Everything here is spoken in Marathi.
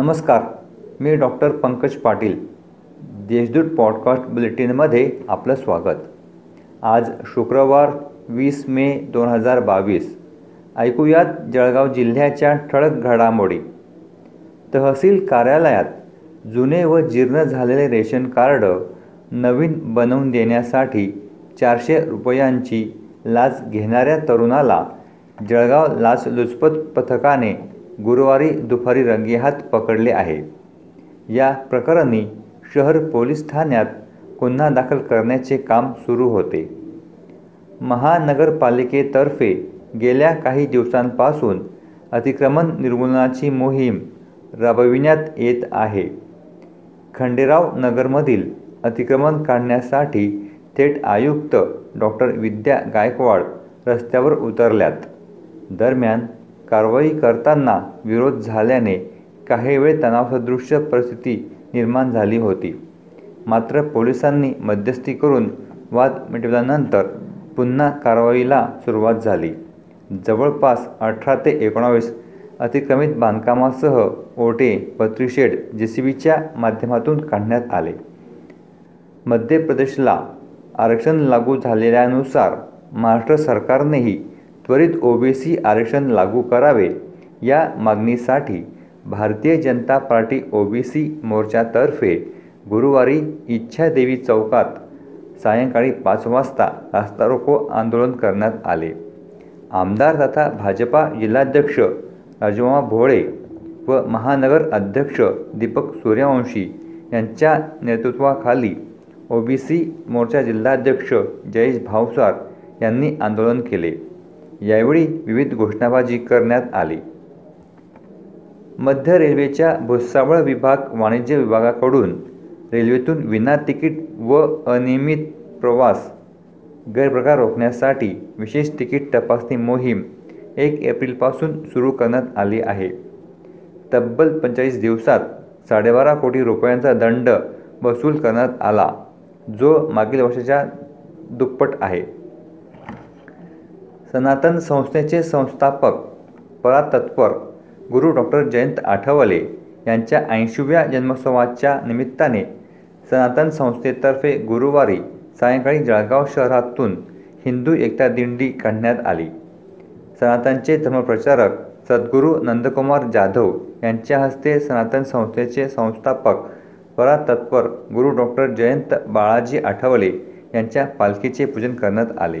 नमस्कार मी डॉक्टर पंकज पाटील देशदूत पॉडकास्ट बुलेटिनमध्ये आपलं स्वागत. आज शुक्रवार वीस मे दोन हजार बावीस. ऐकूयात जळगाव जिल्ह्याच्या ठळक घडामोडी. तहसील कार्यालयात जुने व जीर्ण झालेले रेशन कार्ड नवीन बनवून देण्यासाठी चारशे रुपयांची लाच घेणाऱ्या तरुणाला जळगाव लाचलुचपत पथकाने गुरुवारी दुपारी रंगेहात पकडले आहे. या प्रकरणी शहर पोलीस ठाण्यात गुन्हा दाखल करण्याचे काम सुरू होते. महानगरपालिकेतर्फे गेल्या काही दिवसांपासून अतिक्रमण निर्मूलनाची मोहीम राबविण्यात येत आहे. खंडेराव नगरमधील अतिक्रमण काढण्यासाठी थेट आयुक्त डॉक्टर विद्या गायकवाड रस्त्यावर उतरल्यात. दरम्यान कारवाई करताना विरोध झाल्याने काही वेळ तणावसदृश्य परिस्थिती निर्माण झाली होती. मात्र पोलिसांनी मध्यस्थी करून वाद मिटवल्यानंतर पुन्हा कारवाईला सुरुवात झाली. जवळपास अठरा ते एकोणावीस अतिक्रमित बांधकामासह ओटे पत्रीशेड जेसीबीच्या माध्यमातून काढण्यात आले. मध्य प्रदेशला आरक्षण लागू झालेल्यानुसार महाराष्ट्र सरकारनेही त्वरित ओबीसी आरक्षण लागू करावे या मागणीसाठी भारतीय जनता पार्टी ओबीसी मोर्चातर्फे गुरुवारी इच्छादेवी चौकात सायंकाळी पाच वाजता रास्ता रोको आंदोलन करण्यात आले. आमदार तथा भाजपा जिल्हाध्यक्ष राजमामा भोळे व महानगर अध्यक्ष दीपक सूर्यवंशी यांच्या नेतृत्वाखाली ओबीसी मोर्चा जिल्हाध्यक्ष जयेश भावसार यांनी आंदोलन केले. यावेळी विविध घोषणाबाजी करण्यात आली. मध्य रेल्वेच्या भुसावळ विभाग वाणिज्य विभागाकडून रेल्वेतून विना तिकीट व अनियमित प्रवास गैरप्रकार रोखण्यासाठी विशेष तिकीट तपासणी मोहीम एक एप्रिलपासून सुरू करण्यात आली आहे. तब्बल पंचेचाळीस दिवसात साडेबारा कोटी रुपयांचा दंड वसूल करण्यात आला जो मागील वर्षाच्या दुप्पट आहे. सनातन संस्थेचे संस्थापक परातत्पर गुरु डॉक्टर जयंत आठवले यांच्या ऐंशीव्या जन्मोत्सवाच्या निमित्ताने सनातन संस्थेतर्फे गुरुवारी सायंकाळी जळगाव शहरातून हिंदू एकता दिंडी काढण्यात आली. सनातनचे धर्मप्रचारक सद्गुरू नंदकुमार जाधव यांच्या हस्ते सनातन संस्थेचे संस्थापक परातत्पर गुरु डॉक्टर जयंत बाळाजी आठवले यांच्या पालखीचे पूजन करण्यात आले.